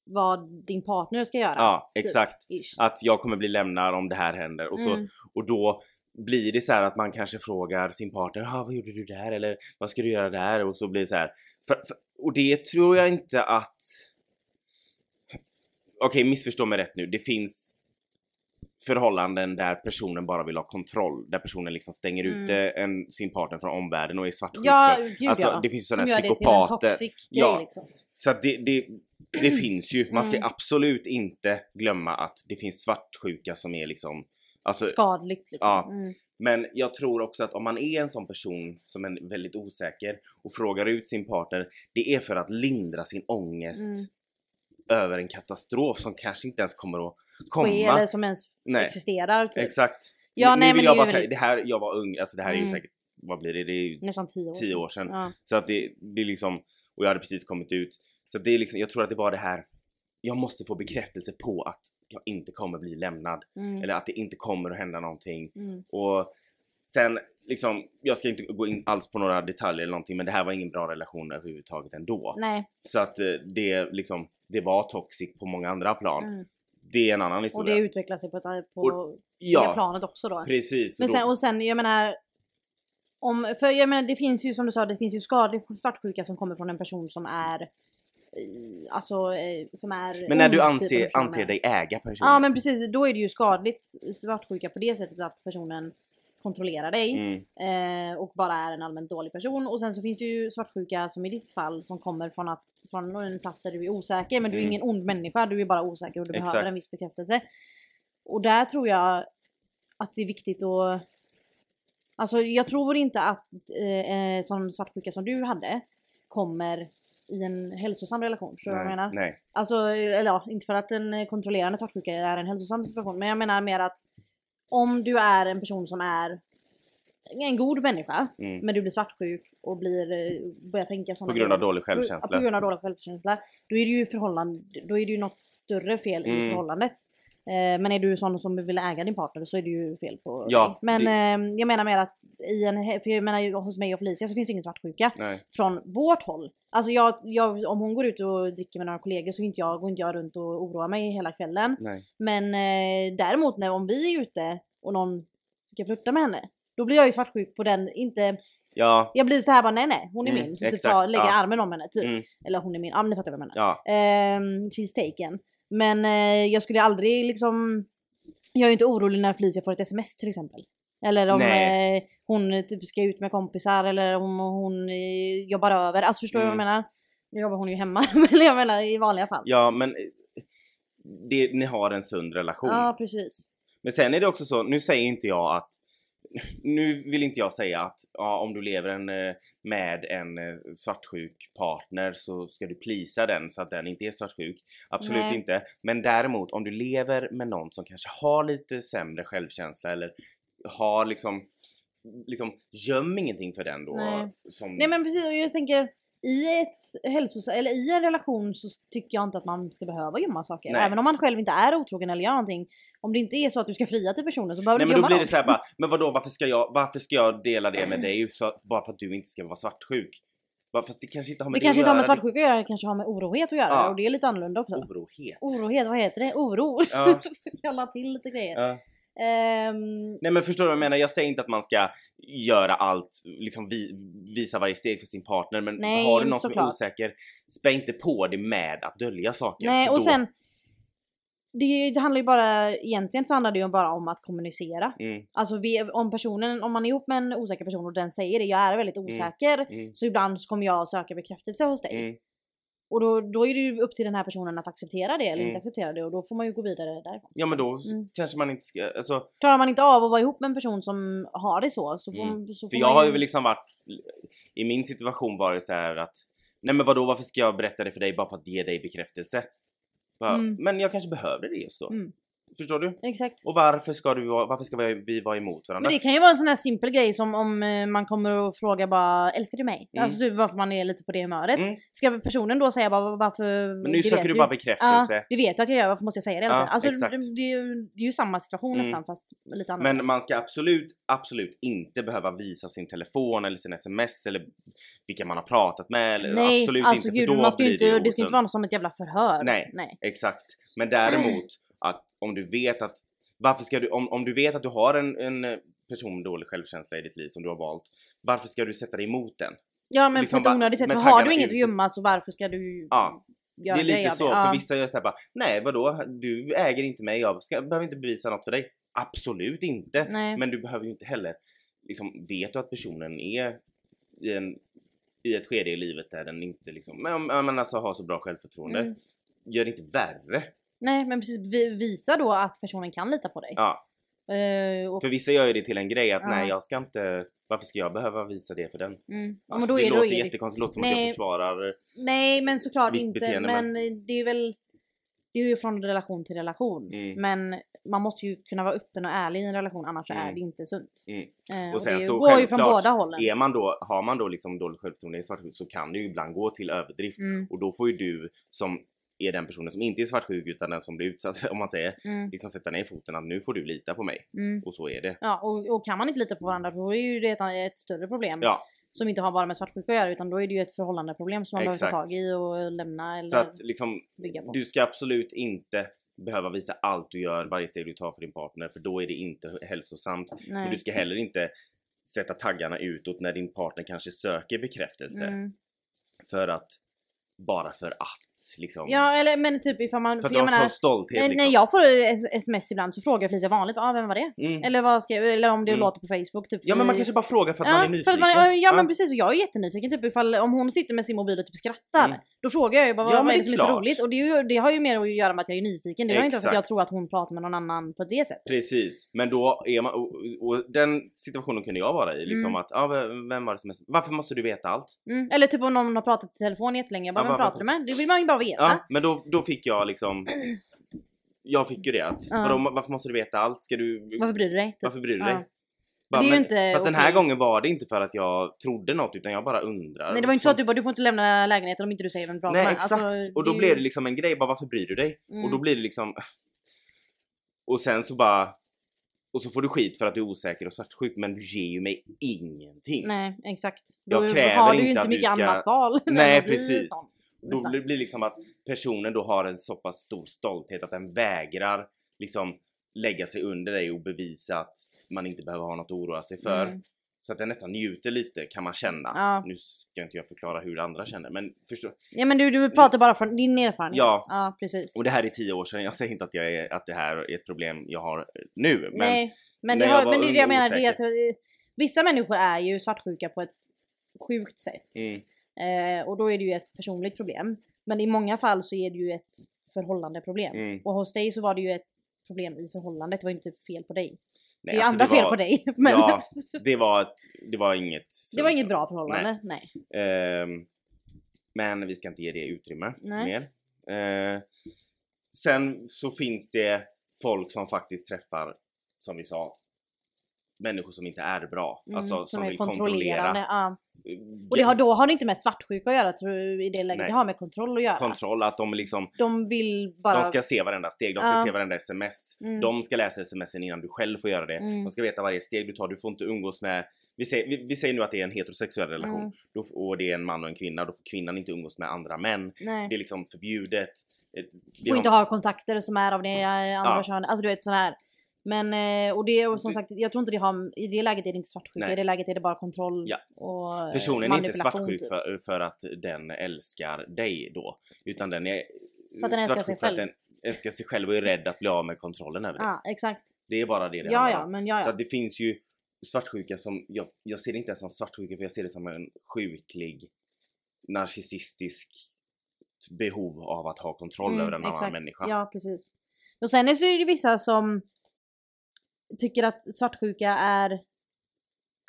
S2: vad din partner ska göra.
S1: Ja,
S2: typ,
S1: exakt.
S2: ish.
S1: Att jag kommer bli lämnad om det här händer. Och, så,
S2: Mm.
S1: och då blir det så här att man kanske frågar sin partner ah, vad gjorde du där? Eller vad ska du göra där? Och så blir det så här. För, för, och det tror jag inte att... Okej, missförstå mig rätt nu. Det finns förhållanden där personen bara vill ha kontroll. Där personen liksom stänger
S2: Mm.
S1: ute en, sin partner från omvärlden och är svartsjuk
S2: Ja, gud
S1: Alltså
S2: ja.
S1: det finns ju
S2: Som
S1: sådana
S2: gör det till en
S1: psykopater.
S2: toxic grej
S1: Ja.
S2: liksom.
S1: Så det, det, det finns ju. Man ska
S2: Mm.
S1: absolut inte glömma att det finns svartsjuka som är liksom Alltså,
S2: Skadligt liksom.
S1: Ja.
S2: Mm.
S1: men jag tror också att om man är en sån person som är väldigt osäker och frågar ut sin partner, det är för att lindra sin ångest
S2: Mm.
S1: över en katastrof som kanske inte ens kommer att komma.
S2: Ske eller som ens
S1: Nej.
S2: existerar. Typ.
S1: Exakt.
S2: Ja,
S1: nu
S2: nej,
S1: nu
S2: men
S1: vill jag bara säga,
S2: väldigt-
S1: det här, jag var ung, alltså det här är ju
S2: Mm.
S1: säkert, vad blir det? Det är ju
S2: Nästan tio år
S1: tio år sedan.
S2: Ja.
S1: Så att det, det är liksom, och jag hade precis kommit ut. Så det är liksom, jag tror att det var det här, jag måste få bekräftelse på att jag inte kommer bli lämnad.
S2: Mm.
S1: Eller att det inte kommer att hända någonting.
S2: Mm.
S1: Och sen liksom, jag ska inte gå in alls på några detaljer eller någonting men det här var ingen bra relation överhuvudtaget ändå.
S2: Nej.
S1: Så att eh, det liksom, det var toxic på många andra plan.
S2: Mm.
S1: Det är en annan
S2: Och
S1: historia.
S2: det utvecklar sig på, ett, på det
S1: ja,
S2: planet också då.
S1: precis.
S2: Men
S1: Och då-
S2: sen, och sen, jag menar... Om, för jag menar, det finns ju som du sa, det finns ju skadlig svartsjuka som kommer från en person som är... eh, Alltså, eh, som är...
S1: men när du
S2: typ,
S1: anser, anser dig äga personen.
S2: Ja men precis, då är det ju skadligt svartsjuka på det sättet att personen kontrollerar dig
S1: Mm,
S2: eh, och bara är en allmänt dålig person. Och sen så finns det ju svartsjuka som i ditt fall som kommer från, att, från en plats där du är osäker men du är
S1: Mm.
S2: ingen ond människa, du är bara osäker och du behöver
S1: Exakt.
S2: en viss bekräftelse. Och där tror jag att det är viktigt att Alltså jag tror inte att eh, eh, sån svartsjuka som du hade kommer i en hälsosam relation. Förstår du vad jag menar?
S1: nej.
S2: Alltså, eller ja, inte för att en kontrollerande svartsjuka är en hälsosam situation, men jag menar mer att om du är en person som är en god människa,
S1: Mm.
S2: men du blir svartsjuk och blir, eh, börjar tänka sådana
S1: På grund av
S2: grejer.
S1: dålig självkänsla.
S2: På grund av dålig självkänsla. Då är det ju förhållande, då är det ju något större fel i
S1: Mm.
S2: förhållandet. Eh, men är du sån som vill äga din partner så är det ju fel på
S1: Ja,
S2: dig. Men
S1: det-
S2: eh, jag menar mer att i en, för jag menar hos mig och Felicia så finns det ingen svartsjuka
S1: nej.
S2: från vårt håll. Alltså jag, jag, om hon går ut och dricker med några kollegor så inte jag, går inte jag runt och oroar mig hela kvällen.
S1: nej.
S2: Men eh, däremot när om vi är ute och någon ska flirta med henne. Då blir jag ju svartsjuk på den, inte...
S1: Ja,
S2: Jag blir så här bara nej nej, hon är
S1: Mm,
S2: min. Så typ lägger
S1: ja.
S2: armen om henne typ.
S1: Mm.
S2: Eller hon är min, ja men ni fattar vad jag menar.
S1: ja.
S2: Ehm, she's taken. Men eh, jag skulle aldrig liksom... Jag är ju inte orolig när Felicia får ett sms till exempel. Eller om eh, hon eh, typ ska ut med kompisar eller om hon eh, jobbar över. Alltså förstår du
S1: Mm.
S2: vad jag menar? Nu jobbar hon ju hemma, men jag menar i vanliga fall.
S1: ja men eh, det, ni har en sund relation.
S2: Ja precis.
S1: Men sen är det också så, nu säger inte jag att nu vill inte jag säga att ja, om du lever en, eh, med en eh, svartsjuk partner så ska du plisa den så att den inte är svartsjuk. Absolut
S2: Nej.
S1: inte. Men däremot om du lever med någon som kanske har lite sämre självkänsla eller har liksom liksom göm ingenting för den då.
S2: Nej.
S1: Som,
S2: Nej men precis, och jag tänker i ett hälsos eller i en relation så tycker jag inte att man ska behöva gömma saker.
S1: Nej.
S2: Även om man själv inte är otrogen eller gör någonting. Om det inte är så att du ska fria till personen så behöver
S1: Nej
S2: du
S1: men
S2: inte
S1: då
S2: gömma
S1: blir det
S2: något.
S1: så här bara, men vadå varför ska jag, varför ska jag dela det med dig så, bara för att du inte ska vara svartsjuk? Bara, Fast det kanske inte har med
S2: Det
S1: det,
S2: kanske inte har med
S1: att
S2: svartsjuka att göra, det kanske har med orohet att göra
S1: Ja.
S2: och det är lite annorlunda också.
S1: Orohet.
S2: Orohet, vad heter det? Oro?
S1: Ja.
S2: jag la till lite grejer.
S1: Ja.
S2: Ehm,
S1: Nej men förstår du vad jag menar? Jag säger inte att man ska göra allt, liksom vi, visa varje steg för sin partner men
S2: Nej,
S1: har du någon som är osäker, spä inte på det med att dölja saker.
S2: nej och
S1: då-
S2: sen det, det handlar ju bara, egentligen så handlar det ju bara om att kommunicera.
S1: Mm,
S2: Alltså vi, om personen, om man är ihop med en osäker person och den säger det, jag är väldigt osäker.
S1: mm,
S2: Så ibland så kommer jag söka bekräftelse hos dig.
S1: Mm.
S2: Och då, då är det ju upp till den här personen att acceptera det eller
S1: Mm.
S2: inte acceptera det och då får man ju gå vidare därifrån.
S1: Ja men då
S2: Mm.
S1: kanske man inte ska, alltså,
S2: Klarar man inte av att vara ihop med en person som har det så så får,
S1: Mm.
S2: så får
S1: för
S2: man
S1: jag har ju liksom varit, i min situation var det så här att Nej men vadå varför ska jag berätta det för dig bara för att ge dig bekräftelse? Bara,
S2: Mm.
S1: Men jag kanske behövde det just då. Förstår du?
S2: Exakt.
S1: Och varför ska, du, varför ska vi, vi vara emot varandra?
S2: Men det kan ju vara en sån här simpel grej som om eh, man kommer och frågar bara älskar du mig?
S1: Mm.
S2: Alltså typ varför man är lite på det humöret.
S1: Mm.
S2: Ska personen då säga bara varför?
S1: Men nu söker
S2: vet
S1: du bara bekräftelse.
S2: Ja, det vet jag att jag gör, varför måste jag säga det tiden? Alltså
S1: exakt.
S2: det, det, är ju, det är ju samma situation
S1: Mm.
S2: nästan fast lite annorlunda.
S1: Men man ska absolut, absolut inte behöva visa sin telefon eller sin sms eller vilka man har pratat med. Eller
S2: Nej,
S1: absolut
S2: alltså
S1: inte,
S2: gud,
S1: för då
S2: man ska
S1: blir
S2: inte,
S1: det
S2: det ska inte vara något som ett jävla förhör.
S1: Nej.
S2: Nej.
S1: Exakt. Men däremot att om du vet att varför ska du, om, om du vet att du har en, en eh, person med dålig självkänsla i ditt liv som du har valt, varför ska du sätta dig emot den?
S2: Ja men
S1: Liksom
S2: på ett onödigt sätt, för har du inget
S1: ut.
S2: att gömma så varför ska du
S1: Ja,
S2: göra
S1: det är lite
S2: av
S1: så,
S2: det?
S1: för
S2: Ja.
S1: vissa gör såhär bara Nej vadå? Du äger inte mig, jag ska, behöver inte bevisa något för dig. Absolut inte.
S2: Nej.
S1: Men du behöver ju inte heller, liksom, vet du att personen är i, en, i ett skede i livet där den inte liksom, men, men alltså har så bra självförtroende,
S2: Mm.
S1: gör det inte värre.
S2: Nej men precis, vi- visa då att personen kan lita på dig.
S1: Ja,
S2: Eh, och,
S1: för vissa gör ju det till en grej att
S2: Ja.
S1: nej jag ska inte, varför ska jag behöva visa det för den?
S2: mm.
S1: Alltså,
S2: då
S1: det
S2: är, då
S1: låter
S2: är
S1: jättekonstigt, det låter som att jag
S2: Nej.
S1: försvarar
S2: Nej men såklart inte.
S1: beteende,
S2: men,
S1: men-
S2: det är väl det är ju från relation till relation.
S1: Mm.
S2: Men man måste ju kunna vara öppen och ärlig i en relation annars
S1: Mm.
S2: är det inte sunt.
S1: Mm.
S2: Eh,
S1: Och
S2: och
S1: sen
S2: det
S1: så
S2: går ju från båda hållen.
S1: Är man då, har man då liksom dåligt självförtroende i svartsjuk så kan det ju ibland gå till överdrift
S2: Mm,
S1: och då får ju du som är den personen som inte är svartsjuk utan den som blir utsatt om man säger
S2: mm,
S1: liksom sätta ner foten att nu får du lita på mig
S2: mm.
S1: och så är det.
S2: Ja och, och kan man inte lita på varandra då är ju det ett, ett större problem.
S1: Ja,
S2: Som inte har bara med svartsjuka att göra utan då är det ju ett förhållandeproblem som man behöver
S1: Exakt.
S2: ta tag i och lämna eller
S1: så att liksom du ska absolut inte behöva visa allt du gör, varje steg du tar för din partner för då är det inte hälsosamt.
S2: Nej.
S1: Och du ska heller inte sätta taggarna utåt när din partner kanske söker bekräftelse
S2: Mm.
S1: för att bara för att liksom.
S2: Ja eller men typ ifall man...
S1: för att
S2: för
S1: du
S2: jag
S1: har
S2: menar,
S1: sån stolthet liksom.
S2: när jag får sms ibland så frågar Felicia vanligt, ah, vem var det?
S1: Mm.
S2: Eller vad ska jag, eller om det
S1: Mm.
S2: låter på Facebook typ.
S1: Ja men man kanske bara frågar för att
S2: ja,
S1: man är nyfiken.
S2: Man, ja men precis och jag är jättenyfiken typ ifall om hon sitter med sin mobil och typ skrattar.
S1: Mm.
S2: Då frågar jag ju bara
S1: Ja,
S2: vad
S1: men
S2: är
S1: det
S2: som är så roligt? Och det, är ju, det har ju mer att göra med att jag är nyfiken. Det har inte för att jag tror att hon pratar med någon annan på det sättet.
S1: Precis, men då är man, och, och den situationen kunde jag vara i liksom
S2: Mm.
S1: att, ja vem- var det som är, varför måste du veta allt?
S2: Mm. Eller typ om någon har pratat i telefon jättelänge, jag bara
S1: Ja,
S2: vem
S1: vad-
S2: pratar du med? Det vill man ju bara veta.
S1: Ja, men då, då fick jag liksom Jag fick ju det att,
S2: Ja.
S1: vadå, varför måste du veta allt? Ska du,
S2: Varför bryr du dig?
S1: Varför bryr du
S2: Ja.
S1: dig? Bara,
S2: Det är ju
S1: men-
S2: inte
S1: fast den här gången var det inte för att jag trodde något utan jag bara undrar.
S2: Nej det var ju inte så att du bara du får inte lämna lägenheten om inte du säger vem du pratar
S1: Nej
S2: med.
S1: exakt,
S2: Alltså,
S1: och då blev
S2: ju-
S1: det liksom en grej, bara varför bryr du dig?
S2: Mm.
S1: Och då blir det liksom Och sen så bara Och så får du skit för att du är osäker och svartsjuk men du ger ju mig ingenting.
S2: Nej exakt.
S1: Jag
S2: Då
S1: kräver
S2: har du ju
S1: inte
S2: mycket
S1: ska-
S2: annat val.
S1: Nej, precis.
S2: sån,
S1: Då blir det liksom att personen då har en så pass stor stolthet att den vägrar liksom lägga sig under dig och bevisa att man inte behöver ha något att oroa sig för.
S2: Mm.
S1: Så att den nästan njuter lite kan man känna.
S2: Ja.
S1: Nu ska inte jag förklara hur andra känner men förstå.
S2: Ja men du, du pratar bara från din erfarenhet.
S1: Ja.
S2: ja precis.
S1: Och det här är tio år sedan, jag säger inte att, jag är, att det här är ett problem jag har nu. Men
S2: Nej, men det,
S1: jag
S2: har, men det är det jag menar. Det är att, vissa människor är ju svartsjuka på ett sjukt sätt.
S1: mm,
S2: Eh, och då är det ju ett personligt problem. Men i många fall så är det ju ett förhållandeproblem.
S1: mm.
S2: Och hos dig så var det ju ett problem i förhållandet. Det var ju inte fel på dig. Det är
S1: alltså,
S2: andra fel
S1: var-
S2: på dig. Men
S1: Ja, det var, ett, det var inget...
S2: det var inget bra förhållande. Nej.
S1: Ehm, men vi ska inte ge det utrymme
S2: Nej.
S1: mer. Eh, sen så finns det folk som faktiskt träffar, som vi sa, människor som inte är bra.
S2: Mm,
S1: alltså som,
S2: som är
S1: vill
S2: kontrollerande.
S1: kontrollera.
S2: Ja. Och det har, då har det inte med svartsjuka att göra tror jag, i det läget.
S1: Nej.
S2: Det har med kontroll att göra.
S1: Kontroll, att de liksom
S2: de vill bara...
S1: De ska se varenda steg, de ska
S2: Ja.
S1: se varenda sms.
S2: Mm.
S1: De ska läsa smsen innan du själv får göra det.
S2: Mm.
S1: De ska veta varje steg du tar, du får inte umgås med vi säger, vi, vi säger nu att det är en heterosexuell relation
S2: Mm.
S1: då, och det är en man och en kvinna, då får kvinnan inte umgås med andra män.
S2: Nej.
S1: Det är liksom förbjudet. Eh, vi
S2: får
S1: har-
S2: inte ha kontakter som är av det eh, andra
S1: Ja.
S2: könet. Alltså du vet sån här. Men och det och som
S1: Du-
S2: sagt, jag tror inte det har, i det läget är det inte svartsjuka,
S1: Nej.
S2: i det läget är det bara kontroll
S1: Ja.
S2: och eh,
S1: Personen är inte svartsjuk
S2: typ.
S1: för, för att den älskar dig då. Utan den är
S2: För att den älskar sig
S1: för att
S2: själv.
S1: den älskar sig själv och är rädd att bli av med kontrollen över det.
S2: Ja, exakt.
S1: Det är bara det det
S2: Ja,
S1: handlar
S2: ja,
S1: om.
S2: men ja,
S1: Så
S2: ja.
S1: att det finns ju svartsjuka som, jag, jag ser det inte ens som svartsjuka för jag ser det som en sjuklig narcissistisk behov av att ha kontroll över en annan människa.
S2: Mm, Ja, precis. Och sen är så är det vissa som tycker att svartsjuka är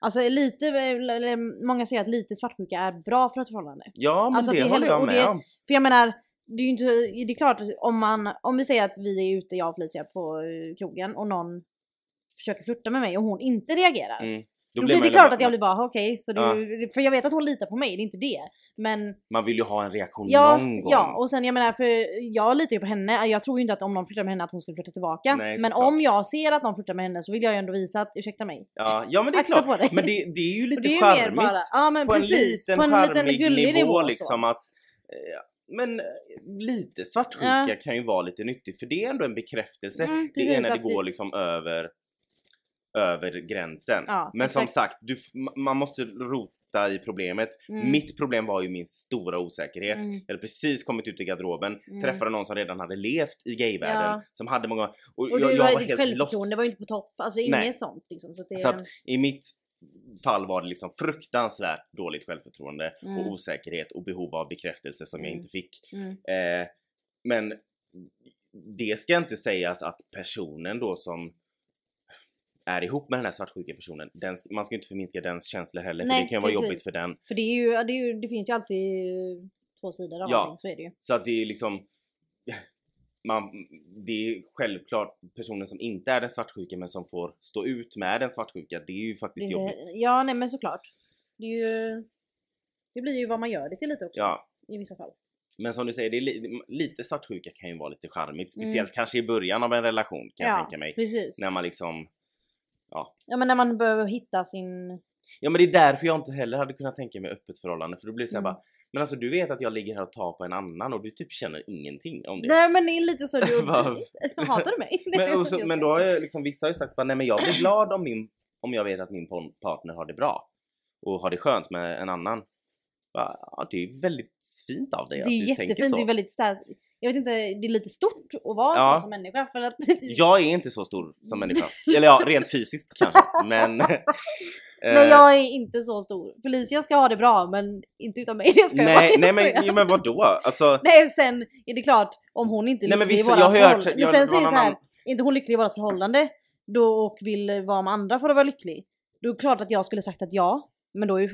S2: Alltså lite, eller många säger att lite svartsjuka är bra för ett förhållande.
S1: Ja, men
S2: Alltså
S1: det
S2: det
S1: håller jag med om.
S2: För jag menar, det är ju inte, det är klart om man, om vi säger att vi är ute, jag och Felicia på eh, krogen och någon försöker flirta med mig och hon inte reagerar.
S1: Mm.
S2: Då,
S1: blir
S2: blir det klart att jag blir bara okej, så du,
S1: Ja.
S2: för jag vet att hon litar på mig, det är inte det. Men
S1: Man vill ju ha en reaktion
S2: ja,
S1: någon gång.
S2: ja, och sen jag menar för jag litar ju på henne, jag tror ju inte att om någon flirtar med henne att hon skulle flytta tillbaka.
S1: Nej,
S2: men om jag ser att någon flirtar med henne så vill jag ju ändå visa att ursäkta mig.
S1: Ja, ja men det är
S2: Akta
S1: klart. Men det, det är ju lite
S2: det är
S1: charmigt.
S2: bara, ja men
S1: på
S2: precis,
S1: en liten
S2: på en liten gullig
S1: nivå, liksom
S2: så.
S1: att eh, men eh, lite svartsjuka
S2: Ja.
S1: kan ju vara lite nyttigt för det är ändå en bekräftelse.
S2: Mm,
S1: det är
S2: precis,
S1: när det- går liksom över över gränsen.
S2: Ja,
S1: Men som
S2: exakt.
S1: sagt, du, man måste rota i problemet.
S2: Mm.
S1: Mitt problem var ju min stora osäkerhet.
S2: Mm.
S1: Jag hade precis kommit ut i garderoben,
S2: Mm.
S1: träffade någon som redan hade levt i gayvärlden,
S2: Ja.
S1: som hade många... Och,
S2: Och
S1: jag,
S2: du
S1: jag
S2: var ditt självförtroende var ju inte på topp, alltså
S1: Nej.
S2: inget sånt liksom. Så att det,
S1: Så att i mitt fall var det liksom fruktansvärt dåligt självförtroende
S2: Mm.
S1: och osäkerhet och behov av bekräftelse som jag
S2: Mm.
S1: inte fick.
S2: mm,
S1: Eh, men det ska inte sägas att personen då som är ihop med den här svartsjuka personen, den, man ska inte förminska dens känslor heller för
S2: Nej,
S1: det kan ju vara jobbigt för den.
S2: för det är ju, det, är ju, det finns ju alltid två sidor av
S1: Ja.
S2: allting, så är det ju.
S1: Så att det är liksom man, det är självklart personen som inte är den svartsjuka men som får stå ut med den svartsjuka, det är ju
S2: Det
S1: faktiskt
S2: är
S1: jobbigt.
S2: ja nej men såklart. Det är ju, det blir ju vad man gör det till lite också.
S1: Ja,
S2: I vissa fall.
S1: men som du säger, det är li, lite svartsjuka kan ju vara lite charmigt.
S2: Mm.
S1: Speciellt kanske i början av en relation kan jag
S2: ja,
S1: tänka mig.
S2: precis.
S1: När man liksom
S2: Ja men när man behöver hitta sin...
S1: Ja men det är därför jag inte heller hade kunnat tänka mig öppet förhållande för då blir det såhär
S2: Mm.
S1: bara Men alltså du vet att jag ligger här och tar på en annan och du typ känner ingenting om det.
S2: Nej men det är lite så du... Hatar du mig?
S1: Men, så, men då har jag liksom, vissa har ju sagt bara nej men jag blir glad om, min, om jag vet att min partner har det bra. Och har det skönt med en annan. Bara, Ja, det är väldigt fint av dig
S2: Det
S1: att
S2: är
S1: du tänker
S2: jättefint,
S1: så.
S2: det är väldigt starkt. Jag vet inte, det är lite stort att vara
S1: Ja.
S2: så som människa för att...
S1: Jag är inte så stor som människa. Eller ja, rent fysiskt kanske. Men...
S2: Nej
S1: eh,
S2: jag är inte så stor. Felicia ska ha det bra men inte utan mig. Jag skojar bara,
S1: nej,
S2: jag
S1: nej men, jo, men vadå? Alltså,
S2: Nej sen är det klart om hon inte är
S1: Nej, men
S2: lycklig
S1: vissa-
S2: i vårat förhållande. Men sen
S1: det
S2: säger så här,
S1: annan-
S2: är inte hon lycklig i vårt förhållande då och vill vara med andra för att vara lycklig. Då är det klart att jag skulle sagt att ja, men då är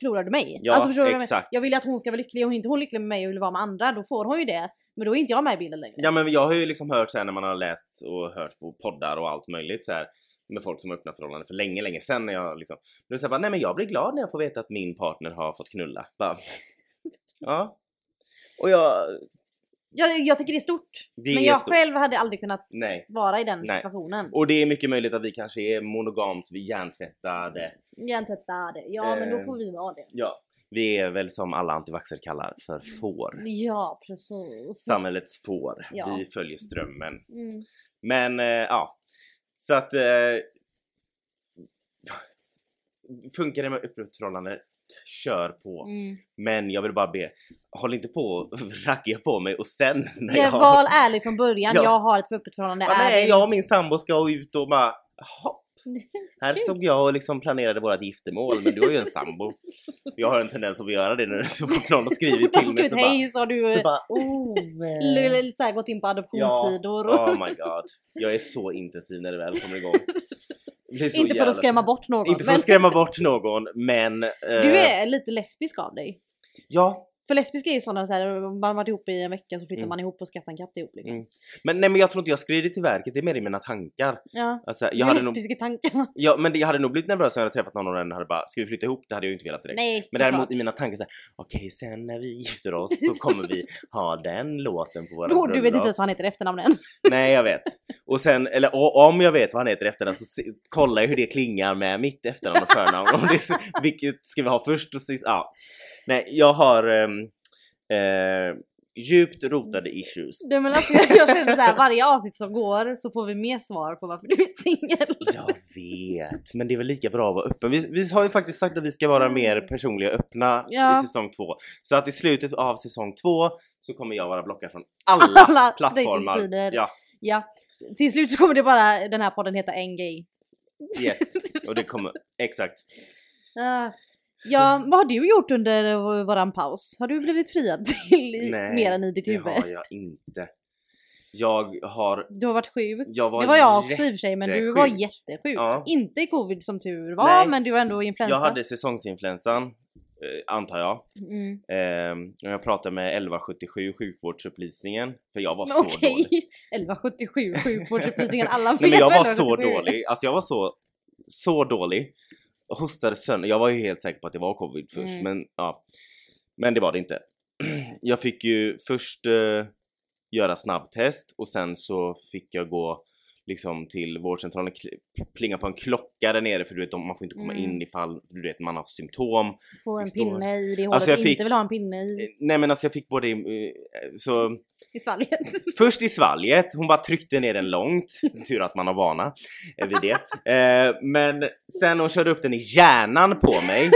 S2: förlorar du mig.
S1: Ja,
S2: alltså, förstår du vad jag
S1: exakt.
S2: Vill att hon ska vara lycklig och inte hon lycklig med mig och vill vara med andra, då får hon ju det. Men då är inte jag med i bilden längre.
S1: Ja men jag har ju liksom hört så här när man har läst och hört på poddar och allt möjligt så här med folk som har öppnat förhållanden för länge, länge sedan när jag liksom då bara, nej men jag blir glad när jag får veta att min partner har fått knulla. Bara, ja. Och jag,
S2: Jag, jag tycker det är stort.
S1: det
S2: men
S1: är
S2: jag
S1: stort.
S2: själv hade aldrig kunnat
S1: Nej.
S2: vara i den
S1: Nej.
S2: situationen.
S1: Och det är mycket möjligt att vi kanske är monogamt, vi är hjärntvättade.
S2: Hjärntvättade. Ja men då
S1: Eh.
S2: får vi vara det.
S1: Ja. Vi är väl som alla antivaxxer kallar för får.
S2: Ja precis.
S1: Samhällets får.
S2: Ja.
S1: Vi följer strömmen.
S2: Mm.
S1: Men eh, ja, så att eh, funkar det med öppet förhållande, kör på.
S2: Mm.
S1: Men jag vill bara be, håll inte på och ragga på mig och sen när
S2: Jag
S1: jag...
S2: var ärlig från början,
S1: Ja.
S2: jag har ett öppet förhållande.
S1: Ja, nej, jag och min sambo ska ut och bara, hopp. Här såg jag och liksom planerade vårat giftermål men du har ju en sambo. Jag har en tendens att göra det när så fort någon har skrivit till mig så
S2: hej så du
S1: så bara oh,
S2: l- så här, gått in på adoptionssidor. och-
S1: Oh my god. Jag är så intensiv när det väl kommer igång.
S2: Inte för att skrämma bort någon.
S1: Inte för
S2: men
S1: att skrämma bort någon men... eh,
S2: Du är lite lesbisk av dig.
S1: Ja,
S2: För lesbiska är ju sådana så här, man har varit ihop i en vecka så flyttar
S1: Mm.
S2: man ihop och skaffar en katt ihop liksom.
S1: Mm. men nej men jag tror inte jag skrev det till verket, det är mer i mina tankar.
S2: Ja.
S1: Alltså,
S2: Jag
S1: hade nog,
S2: lesbisk i tankarna.
S1: ja, men jag hade nog blivit nervös om jag hade träffat någon och den hade bara, ska vi flytta ihop? Det hade jag ju inte velat direkt.
S2: Nej,
S1: Men däremot
S2: såklart.
S1: i mina tankar såhär, okej sen när vi gifter oss så kommer vi ha den låten på våra
S2: Då, du vet inte ens vad han heter efternamn än.
S1: Nej jag vet. Och sen, eller och, om jag vet vad han heter efternamn så se, kollar jag hur det klingar med mitt efternamn och förnamn. Om det, vilket ska vi ha först och sist? Ja. Nej, jag har ehm, eh, djupt rotade issues.
S2: Du, men alltså, jag, jag känner så här, varje avsnitt som går så får vi mer svar på varför du är singel.
S1: Jag vet, men det är väl lika bra att vara öppen. Vi, vi har ju faktiskt sagt att vi ska vara mer personliga och öppna
S2: Ja.
S1: i säsong två. Så att i slutet av säsong två så kommer jag vara blockad från alla,
S2: Alla
S1: plattformar. Ja,
S2: Ja, till slut så kommer det bara den här podden heta En Gay.
S1: yes. Och det kommer, exakt.
S2: Ah. Ja, vad har du gjort under vår- våran paus? Har du blivit friad till i,
S1: Nej,
S2: mer än i ditt
S1: Det
S2: huvud?
S1: har jag inte. Jag har...
S2: Du har varit sjuk.
S1: Jag var
S2: det var jag också i och för sig, men du var
S1: jättesjuk. Ja.
S2: Inte i covid som tur var,
S1: Nej.
S2: men du var ändå influensa.
S1: Jag hade säsongsinfluensan, eh, antar jag.
S2: Mm.
S1: Eh, och jag pratade med 1177 sjukvårdsupplysningen, för jag var så
S2: Okej,
S1: dålig.
S2: 1177 sjukvårdsupplysningen, alla vet
S1: Nej, men jag var så
S2: 1177 är.
S1: dålig, alltså jag var så, så dålig. Hostade sönder. Jag var ju helt säker på att det var covid först,
S2: Mm.
S1: men ja. Men det var det inte. Jag fick ju först eh, göra snabbtest och sen så fick jag gå liksom till vårdcentralen plinga på en klocka där nere för du vet man får inte komma
S2: Mm.
S1: in ifall du vet man har symptom.
S2: Få en
S1: står-
S2: pinne i det hålet
S1: Alltså, jag fick-
S2: inte vill ha en pinne i,
S1: Eh, Nej men alltså jag fick både i, eh, så
S2: i svalget.
S1: Först i svalget, hon bara tryckte ner den långt. Tur att man har vana eh, vid det. Eh, men sen hon körde upp den i hjärnan på mig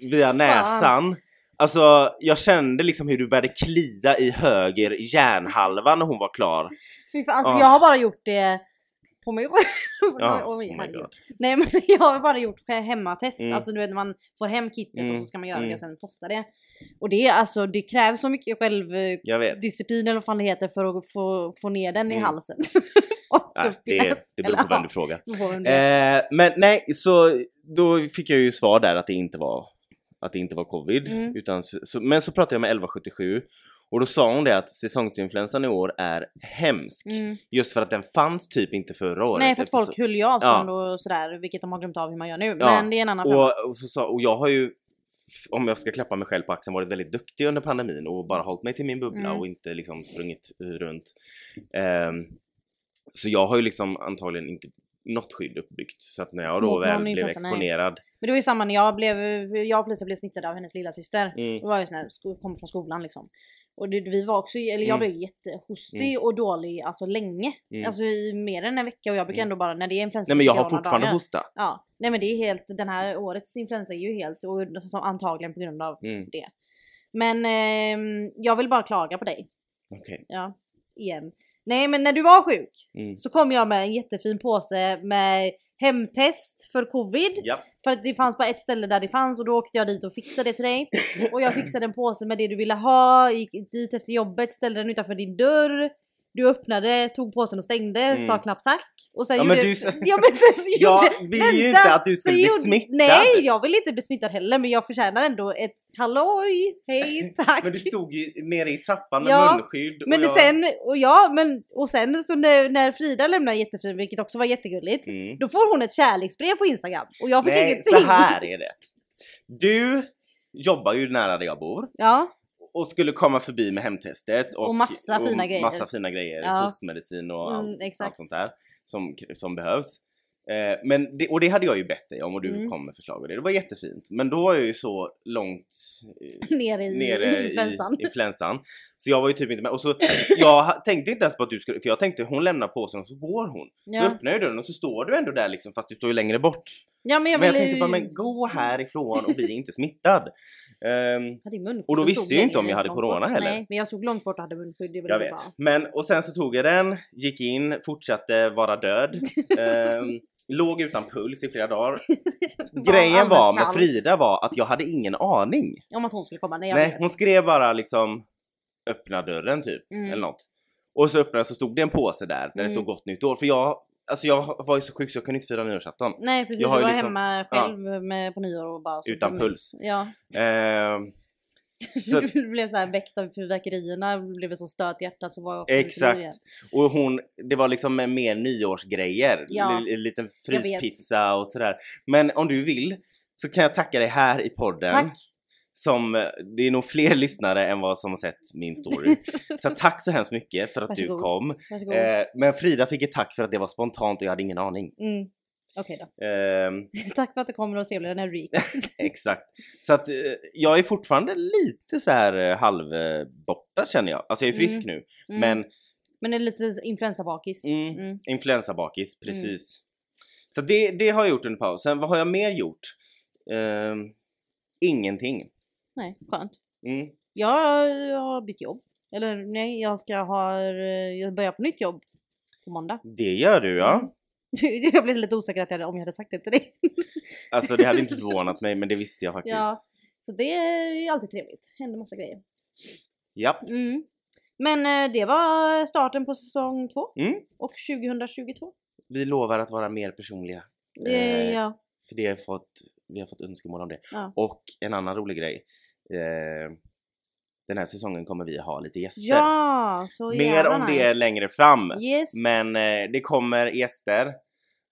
S1: via näsan. Alltså jag kände liksom hur du började klia i höger hjärnhalva när hon var klar.
S2: Fy fan, alltså
S1: Ah.
S2: jag har bara gjort det på mig
S1: Ja, oh.
S2: Nej men jag har bara gjort hemmatest,
S1: Mm.
S2: alltså du vet när man får hem kittet
S1: Mm,
S2: och så ska man göra
S1: mm.
S2: det och sen posta det. Och det är alltså, det krävs så mycket självdisciplin eller vad fan det heter för att få, få ner den i
S1: Mm.
S2: halsen.
S1: Ja, det, det beror på vem du frågar. Eh, men nej, så då fick jag ju svar där att det inte var att det inte var covid.
S2: Mm.
S1: Utan, så, men så pratade jag med 1177 och då sa hon det att säsongsinfluensan i år är hemsk.
S2: Mm.
S1: Just för att den fanns typ inte förra året.
S2: Nej för att
S1: eftersom-
S2: folk höll ju avstånd och sådär, vilket de har glömt av hur man gör nu.
S1: Ja,
S2: Men det är en annan
S1: och, och, så sa, och jag har ju, om jag ska klappa mig själv på axeln, varit väldigt duktig under pandemin och bara hållit mig till min bubbla
S2: Mm.
S1: och inte liksom sprungit runt. Ehm, så jag har ju liksom antagligen inte något skydd uppbyggt. Så att när jag då
S2: Mot
S1: väl blev
S2: influensa, nej.
S1: exponerad.
S2: Men det var ju samma när jag blev, jag och Felicia blev smittade av hennes lilla syster.
S1: Mm.
S2: Det var ju sån här, kom från skolan liksom. Och det, vi var också, eller jag
S1: Mm.
S2: blev jättehostig och dålig alltså länge.
S1: Mm.
S2: Alltså i mer än en vecka och jag brukar
S1: Mm.
S2: ändå bara, när det är influensa
S1: Nej men jag har fortfarande
S2: dagar.
S1: hosta.
S2: Ja, nej men det är helt, den här årets influensa är ju helt, och som antagligen på grund av
S1: Mm.
S2: det. Men ehm, jag vill bara klaga på dig.
S1: Okej.
S2: Ja, igen. Nej men när du var sjuk
S1: Mm.
S2: så kom jag med en jättefin påse med hemtest för covid.
S1: Ja.
S2: För att det fanns bara ett ställe där det fanns och då åkte jag dit och fixade det till dig. Och jag fixade en påse med det du ville ha, gick dit efter jobbet, ställde den utanför din dörr. Du öppnade, tog påsen och stängde,
S1: Mm.
S2: sa knappt tack. Och sen
S1: Ja, men
S2: gjorde...
S1: du-
S2: ja men sen så
S1: Jag
S2: gjorde...
S1: vill ju
S2: Vänta,
S1: inte att du skulle bli
S2: gjorde-
S1: smittad.
S2: Nej, jag vill inte bli smittad heller men jag förtjänar ändå ett halloj, hej, tack.
S1: Men du stod ju nere i trappan med
S2: Ja,
S1: munskydd. och
S2: Men
S1: jag...
S2: sen, och ja, men och sen så när, när Frida lämnade jättefin, vilket också var jättegulligt.
S1: Mm.
S2: Då får hon ett kärleksbrev på Instagram och jag fick
S1: Nej,
S2: ingenting.
S1: så här är det. Du jobbar ju nära där jag bor.
S2: Ja,
S1: och skulle komma förbi med hemtestet och,
S2: Och massa fina grejer.
S1: Massa fina grejer,
S2: Ja.
S1: hostmedicin och
S2: Mm,
S1: allt, allt sånt där som, som behövs. Eh, men det, och det hade jag ju bett dig om och du
S2: Mm.
S1: kom med förslag och det. Det var jättefint. Men då var jag ju så långt eh,
S2: nere i
S1: nere
S2: influensan.
S1: i influensan. Så jag var ju typ inte med. Och så jag tänkte inte ens på att du skulle, för jag tänkte hon lämnar påsen och så går hon. Så
S2: Ja.
S1: öppnar jag dörren och så står du ändå där liksom fast du står ju längre bort.
S2: Ja men jag
S1: men jag
S2: ville
S1: tänkte bara men gå härifrån och bli inte smittad.
S2: Ju munskydd
S1: Och då visste jag inte om jag hade corona
S2: bort.
S1: heller.
S2: Nej, men jag stod långt bort och hade munskydd. Det
S1: Jag vet.
S2: bra.
S1: Men och sen så tog jag den, gick in, fortsatte vara död. Ehm, låg utan puls i flera dagar.
S2: Var
S1: Grejen var med. Frida var att jag hade ingen aning.
S2: Om att hon skulle komma. Nej, jag
S1: Nej, hon skrev bara liksom öppna dörren typ,
S2: Mm.
S1: eller något. Och så öppnade så stod det en påse där, där det
S2: Mm.
S1: stod gott nytt år. För jag, alltså jag var ju så sjuk så jag kunde inte fira nyårsafton.
S2: Nej precis,
S1: Jag
S2: du var
S1: liksom-
S2: hemma själv med, på nyår och bara...
S1: Utan puls.
S2: Ja.
S1: Eh, Så-
S2: du blev så här väckt av fyrverkerierna, blev så stört i hjärtat så var jag
S1: Exakt. och hon, det var liksom mer nyårsgrejer.
S2: Ja.
S1: L- en liten fryspizza och sådär. Men om du vill så kan jag tacka dig här i podden.
S2: Tack!
S1: Som, eh, det är nog fler lyssnare än vad som har sett min story. så tack så hemskt mycket för att du
S2: Varsågod.
S1: kom.
S2: Varsågod.
S1: Eh, men Frida fick ett tack för att det var spontant och jag hade ingen aning.
S2: Mm. Okej då.
S1: Ehm,
S2: Tack för att du kommer och trevligare när du gick.
S1: exakt. Så att eh, jag är fortfarande lite så här halv borta känner jag. Alltså jag är frisk nu.
S2: Mm.
S1: Men
S2: Men är lite influensabakis.
S1: mm,
S2: Mm.
S1: influensabakis, precis. Så det, det har jag gjort under pausen. Vad har jag mer gjort? Ehm, ingenting.
S2: Nej, skönt.
S1: Mm.
S2: Jag, jag har bytt jobb. Eller nej, jag ska ha, jag börjar på nytt jobb på måndag.
S1: Det gör du ja.
S2: Mm. Jag blev lite osäker att jag, om jag hade sagt det till dig.
S1: Alltså det hade inte förvånat mig men det visste jag faktiskt.
S2: Ja, så det är alltid trevligt. Händer massa grejer.
S1: Japp.
S2: Mm. Men eh, det var starten på säsong två
S1: Mm.
S2: och 2022.
S1: Vi lovar att vara mer personliga.
S2: Det,
S1: Eh,
S2: ja.
S1: För det har fått, vi har fått önskemål om det.
S2: Ja.
S1: Och en annan rolig grej. Eh, den här säsongen kommer vi ha lite gäster.
S2: ja, så
S1: Mer om
S2: nice.
S1: det längre fram.
S2: Yes.
S1: Men eh, det kommer gäster.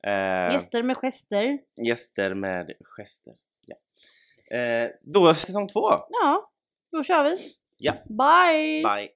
S1: Eh,
S2: Gäster med gester.
S1: gäster med gester. Ja. Eh, då säsong två.
S2: Ja, då kör vi.
S1: Ja.
S2: Bye!
S1: Bye.